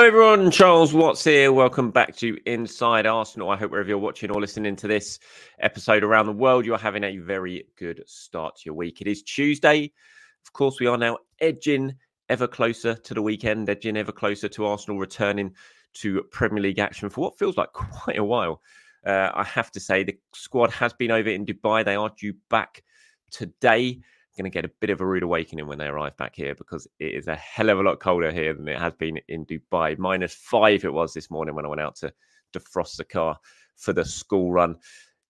Hello, everyone. Charles Watts here. Welcome back to Inside Arsenal. I hope wherever you're watching or listening to this episode around the world, you're having a very good start to your week. It is Tuesday. Of course, we are now edging ever closer to the weekend, edging ever closer to Arsenal returning to Premier League action for what feels like quite a while. Uh, I have to say, the squad has been over in Dubai. They are due back today going to get a bit of a rude awakening when they arrive back here because it is a hell of a lot colder here than it has been in Dubai. Minus five it was this morning when I went out to defrost the car for the school run.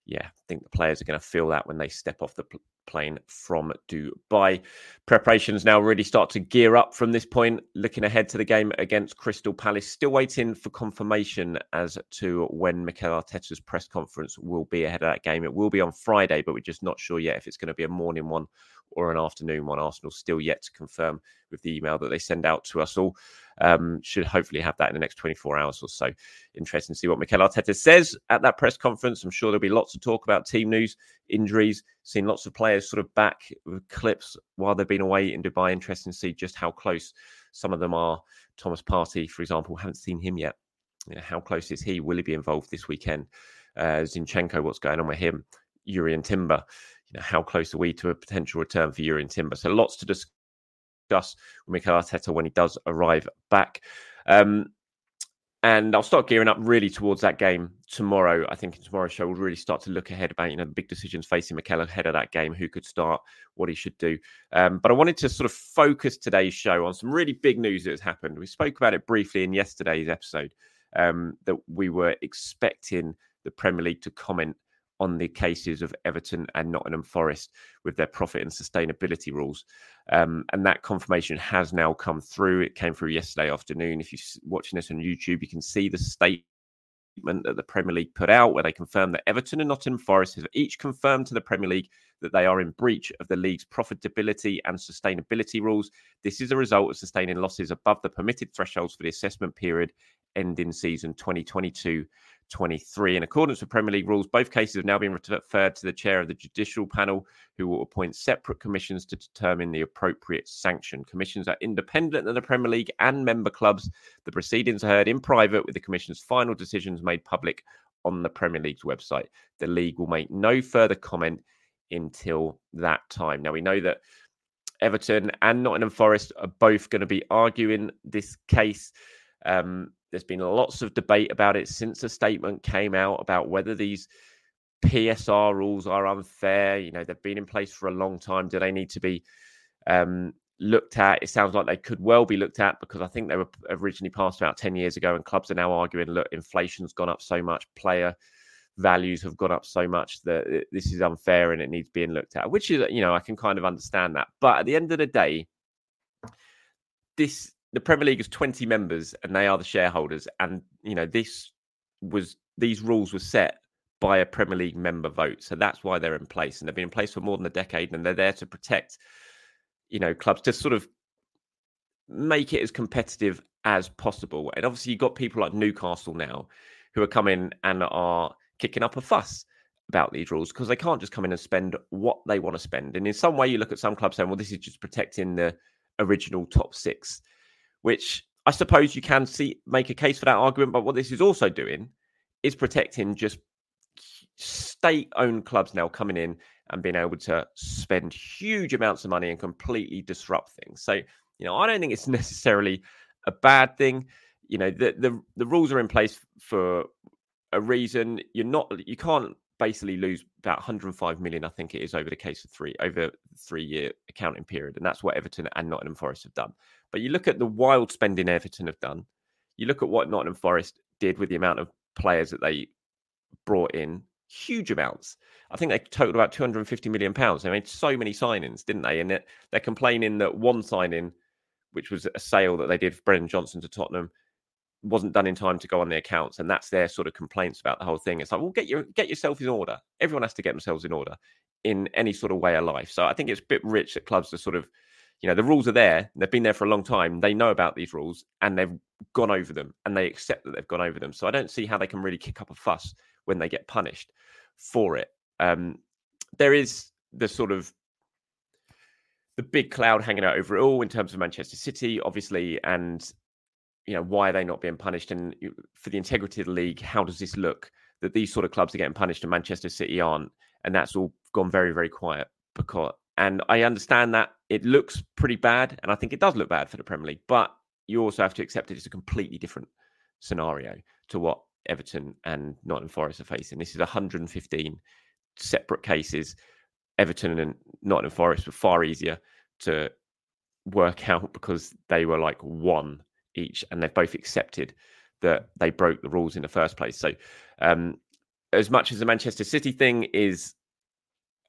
Yeah, I think the players are going to feel that when they step off the plane from Dubai. Preparations now really start to gear up from this point. Looking ahead to the game against Crystal Palace, still waiting for confirmation as to when Mikel Arteta's press conference will be ahead of that game. It will be on Friday, but we're just not sure yet if it's going to be a morning one or an afternoon one. Arsenal still yet to confirm with the email that they send out to us all. Um, should hopefully have that in the next 24 hours or so. Interesting to see what Mikel Arteta says at that press conference. I'm sure there'll be lots to talk about team news, injuries, seen lots of players sort of back with clips while they've been away in Dubai. Interesting to see just how close some of them are. Thomas Partey, for example, haven't seen him yet. You know, how close is he? Will he be involved this weekend? Uh, Zinchenko, what's going on with him? Jurrien Timber you know, how close are we to a potential return for Jurrien Timber? So lots to discuss with Mikel Arteta when he does arrive back. Um, and I'll start gearing up really towards that game tomorrow. I think in tomorrow's show we'll really start to look ahead about you know the big decisions facing Mikel ahead of that game, who could start, what he should do. Um, but I wanted to sort of focus today's show on some really big news that has happened. We spoke about it briefly in yesterday's episode um, that we were expecting the Premier League to comment on the cases of Everton and Nottingham Forest with their profit and sustainability rules. Um, and that confirmation has now come through. It came through yesterday afternoon. If you're watching this on YouTube, you can see the statement that the Premier League put out where they confirmed that Everton and Nottingham Forest have each confirmed to the Premier League that they are in breach of the league's profitability and sustainability rules. This is a result of sustaining losses above the permitted thresholds for the assessment period ending season 2022 23. In accordance with Premier League rules, both cases have now been referred to the chair of the judicial panel, who will appoint separate commissions to determine the appropriate sanction. Commissions are independent of the Premier League and member clubs. The proceedings are heard in private, with the commission's final decisions made public on the Premier League's website. The league will make no further comment until that time. Now, we know that Everton and Nottingham Forest are both going to be arguing this case. Um, there's been lots of debate about it since the statement came out about whether these PSR rules are unfair. You know, they've been in place for a long time. Do they need to be um, looked at? It sounds like they could well be looked at because I think they were originally passed about 10 years ago, and clubs are now arguing, look, inflation's gone up so much, player values have gone up so much that this is unfair and it needs being looked at, which is, you know, I can kind of understand that. But at the end of the day, this the Premier League is 20 members and they are the shareholders. And, you know, this was these rules were set by a Premier League member vote. So that's why they're in place. And they've been in place for more than a decade and they're there to protect, you know, clubs to sort of make it as competitive as possible. And obviously, you've got people like Newcastle now who are coming and are kicking up a fuss about these rules because they can't just come in and spend what they want to spend. And in some way, you look at some clubs saying, well, this is just protecting the original top six, which I suppose you can see make a case for that argument. But what this is also doing is protecting just state owned clubs now coming in and being able to spend huge amounts of money and completely disrupt things. So, you know, I don't think it's necessarily a bad thing. You know, the the, the rules are in place for a reason. You're not you can't basically lose about 105 million, I think it is, over the case of three over three year accounting period, and that's what Everton and Nottingham Forest have done. But you look at the wild spending Everton have done. You look at what Nottingham Forest did with the amount of players that they brought in, huge amounts. I think they totaled about 250 million pounds. They made so many signings, didn't they? And they're complaining that one signing, which was a sale that they did for Brennan Johnson to Tottenham, wasn't done in time to go on the accounts, and that's their sort of complaints about the whole thing. It's like, well, get your get yourself in order. Everyone has to get themselves in order in any sort of way of life. So I think it's a bit rich that clubs are sort of, you know, the rules are there. They've been there for a long time. They know about these rules, and they've gone over them, and they accept that they've gone over them. So I don't see how they can really kick up a fuss when they get punished for it. Um, there is the sort of the big cloud hanging out over it all in terms of Manchester City, obviously, and you know why are they not being punished? And for the integrity of the league how does this look that these sort of clubs are getting punished and manchester city aren't? And that's all gone very very quiet because and i understand that it looks pretty bad and i think it does look bad for the premier league but you also have to accept it's a completely different scenario to what everton and nottingham forest are facing. This is 115 separate cases. Everton and nottingham forest were far easier to work out because they were like one each, and they've both accepted that they broke the rules in the first place. So, um, as much as the Manchester City thing is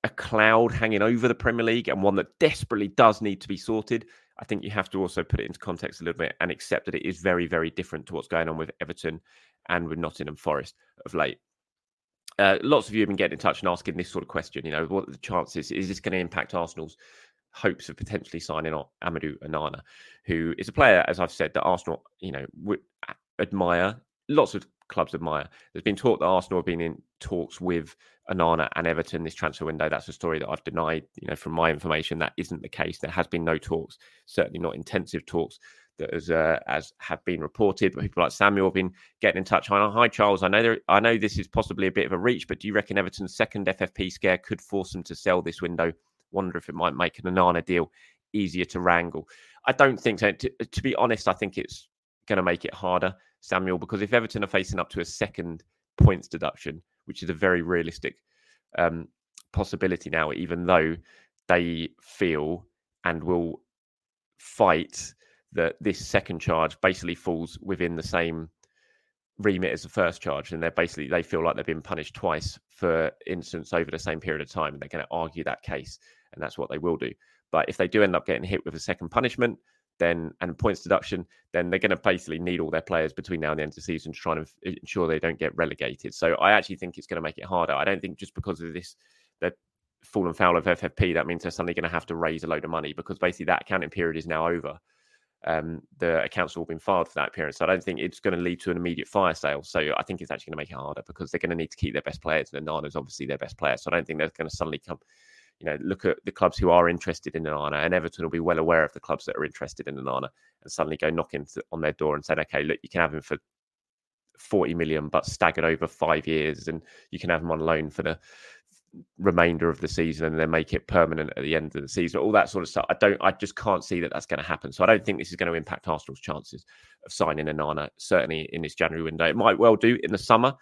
a cloud hanging over the Premier League and one that desperately does need to be sorted, I think you have to also put it into context a little bit and accept that it is very, very different to what's going on with Everton and with Nottingham Forest of late. Uh, lots of you have been getting in touch and asking this sort of question. You know, what are the chances? Is this going to impact Arsenal's hopes of potentially signing on Amadou Onana, who is a player, as I've said, that Arsenal, you know, would admire. Lots of clubs admire. There's been talk that Arsenal have been in talks with Onana and Everton this transfer window. That's a story that I've denied. You know, from my information, that isn't the case. There has been no talks, certainly not intensive talks that as uh, as have been reported. But people like Samuel have been getting in touch. Hi, Charles. I know there, I know this is possibly a bit of a reach, but do you reckon Everton's second FFP scare could force them to sell this window wonder if it might make an Onana deal easier to wrangle. I don't think so. To, to be honest, I think it's going to make it harder, Samuel, because if Everton are facing up to a second points deduction, which is a very realistic um, possibility now, even though they feel and will fight that this second charge basically falls within the same remit as the first charge and they're basically they feel like they've been punished twice for instance over the same period of time and they're going to argue that case and that's what they will do. But if they do end up getting hit with a second punishment, then and points deduction, then they're going to basically need all their players between now and the end of the season to try and ensure they don't get relegated. So I actually think it's going to make it harder. I don't think just because of this, they're fallen foul of FFP, that means they're suddenly going to have to raise a load of money because basically that accounting period is now over. Um, the accounts have all been filed for that period. So I don't think it's going to lead to an immediate fire sale. So I think it's actually going to make it harder because they're going to need to keep their best players. And Onana's obviously their best player. So I don't think they're going to suddenly come you know, look at the clubs who are interested in Onana, and Everton will be well aware of the clubs that are interested in Onana, and suddenly go knocking on their door and say, okay, look, you can have him for 40 million, but staggered over five years, and you can have him on loan for the remainder of the season and then make it permanent at the end of the season all that sort of stuff i don't i just can't see that that's going to happen so i don't think this is going to impact arsenal's chances of signing Onana. certainly in this january window it might well do in the summer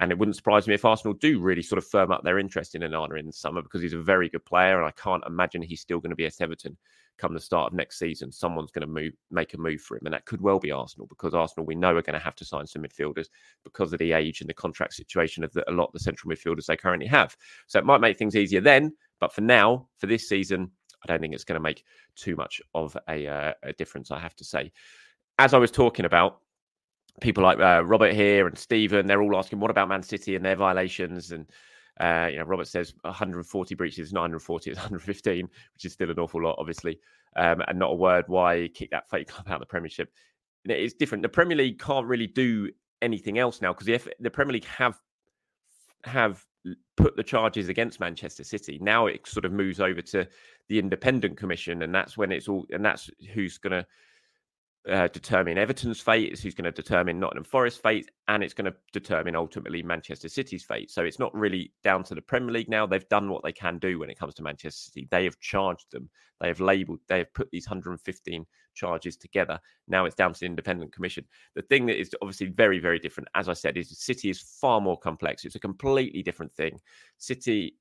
And it wouldn't surprise me if Arsenal do really sort of firm up their interest in Onana in the summer because he's a very good player. And I can't imagine he's still going to be at Everton come the start of next season. Someone's going to move, make a move for him. And that could well be Arsenal because Arsenal, we know, are going to have to sign some midfielders because of the age and the contract situation of the, a lot of the central midfielders they currently have. So it might make things easier then. But for now, for this season, I don't think it's going to make too much of a, uh, a difference, I have to say. As I was talking about, people like uh, Robert here and Stephen, they're all asking, what about Man City and their violations? And, uh, you know, Robert says 140 breaches, 940 is 115, which is still an awful lot, obviously. Um, and not a word why kick that fake club out of the Premiership. It's different. The Premier League can't really do anything else now because if the Premier League have have put the charges against Manchester City, now it sort of moves over to the Independent Commission, and that's when it's all, and that's who's going to uh, determine Everton's fate, it's who's going to determine Nottingham Forest's fate, and it's going to determine ultimately Manchester City's fate. So it's not really down to the Premier League now. They've done what they can do when it comes to Manchester City. They have charged them, they have labelled, they have put these 115 charges together. Now it's down to the Independent Commission. The thing that is obviously very, very different, as I said, is City is far more complex. It's a completely different thing. City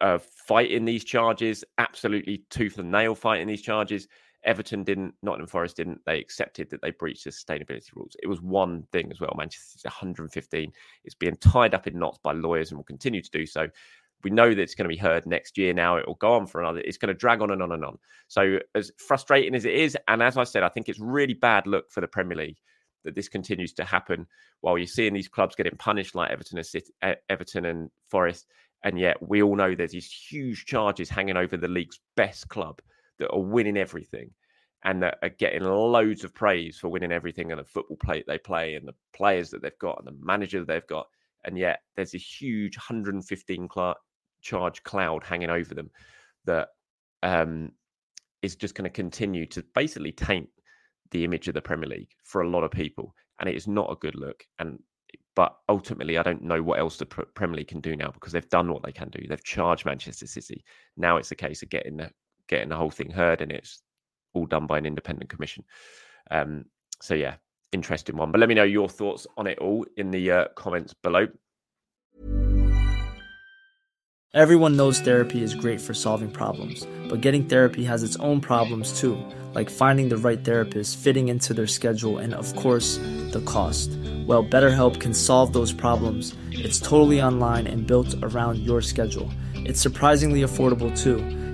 uh, fighting these charges, absolutely tooth and nail fighting these charges. Everton didn't, Nottingham Forest didn't. They accepted that they breached the sustainability rules. It was one thing as well. Manchester 115. It's being tied up in knots by lawyers and will continue to do so. We know that it's going to be heard next year now. It will go on for another. It's going to drag on and on and on. So, as frustrating as it is, and as I said, I think it's really bad look for the Premier League that this continues to happen while you're seeing these clubs getting punished like Everton and, City, Everton and Forest. And yet, we all know there's these huge charges hanging over the league's best club that are winning everything and that are getting loads of praise for winning everything and the football play they play and the players that they've got and the manager that they've got. And yet there's a huge 115 cl- charge cloud hanging over them that um, is just going to continue to basically taint the image of the Premier League for a lot of people. And it is not a good look. And but ultimately, I don't know what else the Premier League can do now because they've done what they can do. They've charged Manchester City. Now it's a case of getting the getting the whole thing heard, and it's all done by an independent commission. Um, so yeah, interesting one. But let me know your thoughts on it all in the uh, comments below. Everyone knows therapy is great for solving problems, but getting therapy has its own problems too, like finding the right therapist, fitting into their schedule, and of course, the cost. Well, BetterHelp can solve those problems. It's totally online and built around your schedule. It's surprisingly affordable too.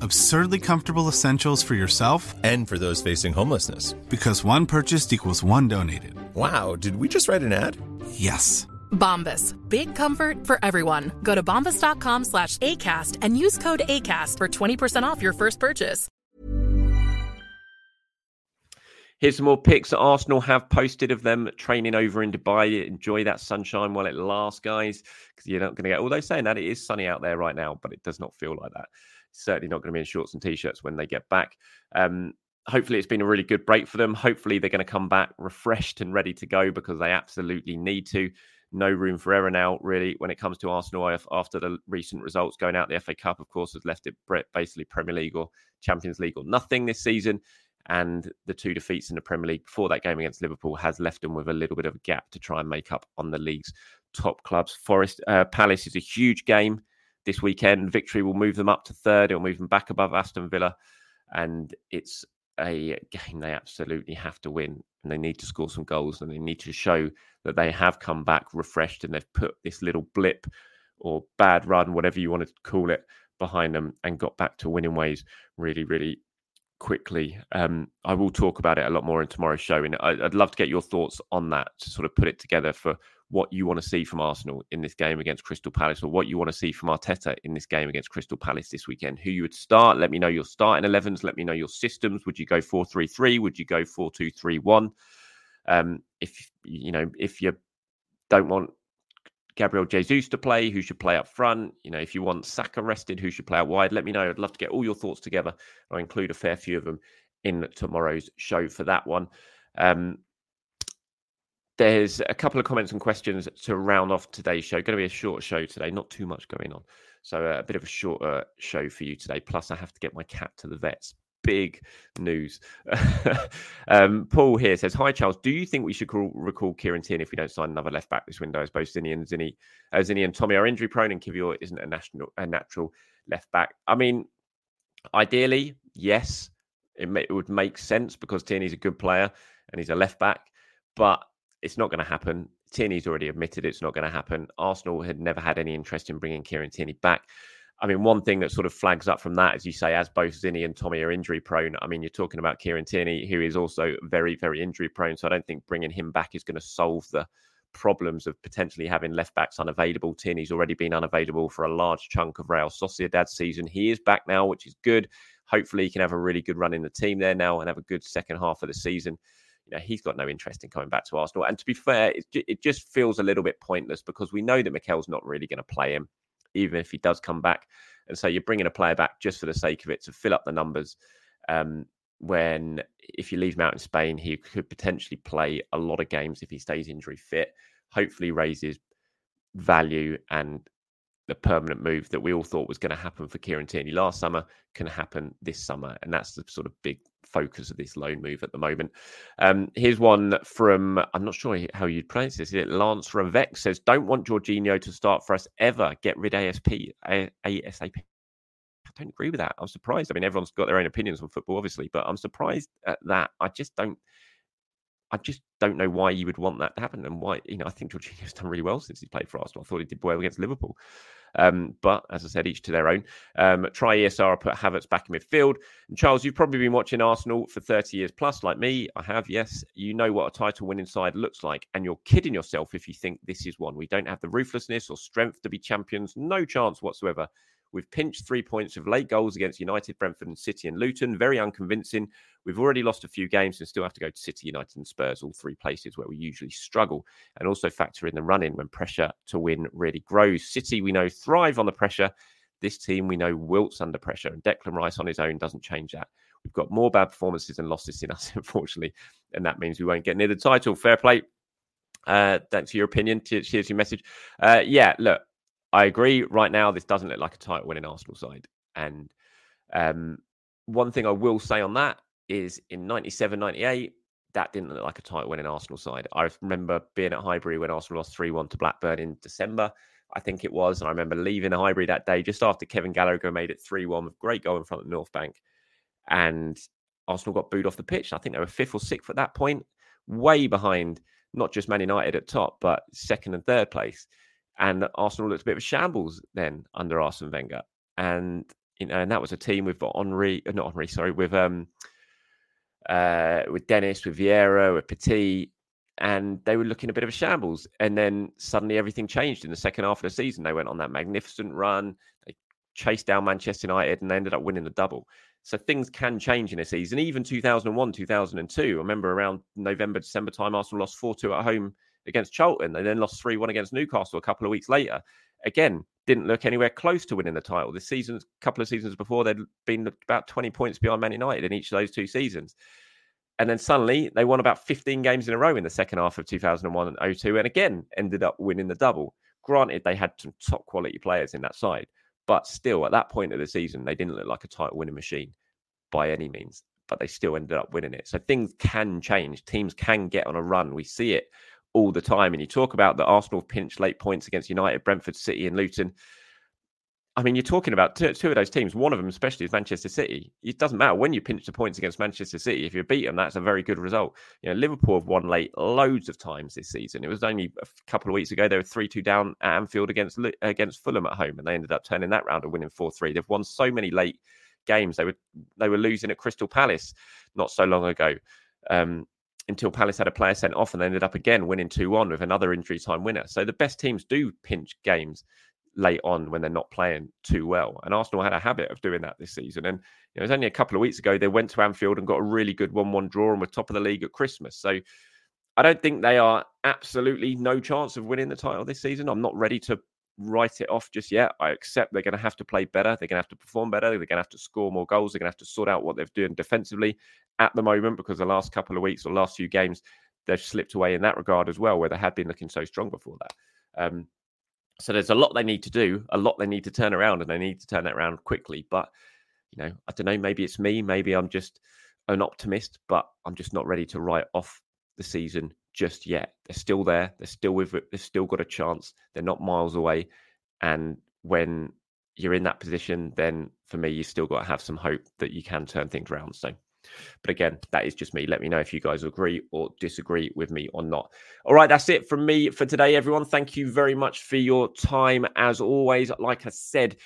Absurdly comfortable essentials for yourself and for those facing homelessness. Because one purchased equals one donated. Wow, did we just write an ad? Yes. Bombas. Big comfort for everyone. Go to bombas.com slash ACAST and use code ACAST for 20% off your first purchase. Here's some more pics that Arsenal have posted of them training over in Dubai. Enjoy that sunshine while it lasts, guys, because you're not going to get, although saying that it is sunny out there right now, but it does not feel like that certainly not going to be in shorts and t-shirts when they get back. Um, hopefully, it's been a really good break for them. Hopefully, they're going to come back refreshed and ready to go because they absolutely need to. No room for error now, really, when it comes to Arsenal after the recent results going out. The FA Cup, of course, has left it basically Premier League or Champions League or nothing this season. And the two defeats in the Premier League before that game against Liverpool has left them with a little bit of a gap to try and make up on the league's top clubs. Forest uh, Palace is a huge game this weekend. Victory will move them up to third. It'll move them back above Aston Villa. And it's a game they absolutely have to win. And they need to score some goals and they need to show that they have come back refreshed and they've put this little blip or bad run, whatever you want to call it, behind them and got back to winning ways really, really quickly. Um, I will talk about it a lot more in tomorrow's show. And I'd love to get your thoughts on that to sort of put it together for what you want to see from Arsenal in this game against Crystal Palace or what you want to see from Arteta in this game against Crystal Palace this weekend. Who you would start? Let me know your starting 11s. Let me know your systems. Would you go 4 3 3? Would you go 4 2 3 1? Um, if you know, if you don't want Gabriel Jesus to play? Who should play up front? You know, if you want Saka rested, who should play out wide? Let me know. I'd love to get all your thoughts together. I'll include a fair few of them in tomorrow's show for that one. Um, there's a couple of comments and questions to round off today's show. Going to be a short show today, not too much going on. So uh, a bit of a shorter show for you today. Plus, I have to get my cat to the vets. Big news. um, Paul here says, "Hi Charles, do you think we should call, recall Kieran Tierney if we don't sign another left back this window? As both Zinni and uh, and Tommy are injury prone, and Kiwior isn't a national a natural left back. I mean, ideally, yes, it, may, it would make sense because Tierney's a good player and he's a left back, but it's not going to happen. Tierney's already admitted it's not going to happen. Arsenal had never had any interest in bringing Kieran Tierney back. I mean, one thing that sort of flags up from that, as you say, as both Zinni and Tommy are injury prone. I mean, you're talking about Kieran Tierney, who is also very, very injury prone. So I don't think bringing him back is going to solve the problems of potentially having left backs unavailable. Tierney's already been unavailable for a large chunk of Real Sociedad season. He is back now, which is good. Hopefully, he can have a really good run in the team there now and have a good second half of the season you know, he's got no interest in coming back to Arsenal. And to be fair, it, it just feels a little bit pointless because we know that Mikel's not really going to play him, even if he does come back. And so you're bringing a player back just for the sake of it to fill up the numbers. Um, when if you leave him out in Spain, he could potentially play a lot of games if he stays injury fit. Hopefully, raises value and the permanent move that we all thought was going to happen for Kieran Tierney last summer can happen this summer. And that's the sort of big focus of this loan move at the moment. Um, here's one from, I'm not sure how you'd pronounce this. Is it Lance Ravec says, Don't want Jorginho to start for us ever. Get rid ASP, A- ASAP. I don't agree with that. I'm surprised. I mean, everyone's got their own opinions on football, obviously, but I'm surprised at that. I just don't. I just don't know why you would want that to happen and why, you know, I think Jorginho's done really well since he played for Arsenal. I thought he did well against Liverpool. Um, but as I said, each to their own. Um, try ESR, put Havertz back in midfield. And Charles, you've probably been watching Arsenal for 30 years plus, like me. I have, yes. You know what a title winning side looks like. And you're kidding yourself if you think this is one. We don't have the ruthlessness or strength to be champions. No chance whatsoever. We've pinched three points of late goals against United, Brentford, and City and Luton. Very unconvincing. We've already lost a few games and still have to go to City, United, and Spurs, all three places where we usually struggle. And also factor in the run in when pressure to win really grows. City, we know, thrive on the pressure. This team, we know, wilts under pressure. And Declan Rice on his own doesn't change that. We've got more bad performances and losses in us, unfortunately. And that means we won't get near the title. Fair play. Uh, thanks for your opinion. Cheers, your message. Uh, yeah, look, I agree. Right now, this doesn't look like a title winning Arsenal side. And um, one thing I will say on that is in 97, 98, that didn't look like a title winning Arsenal side. I remember being at Highbury when Arsenal lost 3 1 to Blackburn in December, I think it was. And I remember leaving Highbury that day just after Kevin Gallacher made it 3 1 with great goal in front of the North Bank. And Arsenal got booed off the pitch. I think they were fifth or sixth at that point, way behind not just Man United at top, but second and third place. And Arsenal looked a bit of a shambles then under Arsene Wenger. And you know, and that was a team with Henry, uh, not Henri, sorry, with um uh with Dennis, with Vieira, with Petit, and they were looking a bit of a shambles. And then suddenly everything changed in the second half of the season. They went on that magnificent run. They chased down Manchester United and they ended up winning the double. So things can change in a season. Even 2001, 2002. I remember around November, December time, Arsenal lost 4 2 at home against Charlton. They then lost 3 1 against Newcastle a couple of weeks later. Again, didn't look anywhere close to winning the title. This season, a couple of seasons before, they'd been about 20 points behind Man United in each of those two seasons. And then suddenly they won about 15 games in a row in the second half of 2001 and 02, and again ended up winning the double. Granted, they had some top quality players in that side, but still, at that point of the season, they didn't look like a title winning machine by any means, but they still ended up winning it. So things can change. Teams can get on a run. We see it all the time. And you talk about the Arsenal pinch late points against United, Brentford, City, and Luton. I mean, you're talking about two, two, of those teams. One of them, especially, is Manchester City. It doesn't matter when you pinch the points against Manchester City. If you beat them, that's a very good result. You know, Liverpool have won late loads of times this season. It was only a couple of weeks ago they were three two down at Anfield against against Fulham at home, and they ended up turning that round and winning four three. They've won so many late games. They were they were losing at Crystal Palace not so long ago. Um, until Palace had a player sent off and they ended up again winning 2 1 with another injury time winner. So the best teams do pinch games late on when they're not playing too well. And Arsenal had a habit of doing that this season. And it was only a couple of weeks ago they went to Anfield and got a really good 1 1 draw and were top of the league at Christmas. So I don't think they are absolutely no chance of winning the title this season. I'm not ready to write it off just yet. I accept they're going to have to play better. They're going to have to perform better. They're going to have to score more goals. They're going to have to sort out what they're doing defensively at the moment because the last couple of weeks or last few games, they've slipped away in that regard as well, where they had been looking so strong before that. Um, so there's a lot they need to do, a lot they need to turn around, and they need to turn that around quickly. But, you know, I don't know, maybe it's me, maybe I'm just an optimist, but I'm just not ready to write off the season just yet. They're still there. They're still with it. They've still got a chance. They're not miles away. And when you're in that position, then for me, you still got to have some hope that you can turn things around. So, but again, that is just me. Let me know if you guys agree or disagree with me or not. All right, that's it from me for today, everyone. Thank you very much for your time. As always, like I said,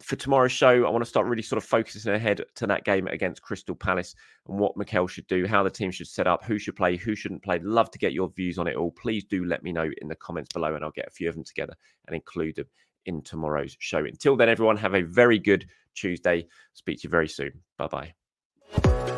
for tomorrow's show, I want to start really sort of focusing ahead to that game against Crystal Palace and what Mikel should do, how the team should set up, who should play, who shouldn't play. Love to get your views on it all. Please do let me know in the comments below, and I'll get a few of them together and include them in tomorrow's show. Until then, everyone, have a very good Tuesday. Speak to you very soon. Bye bye.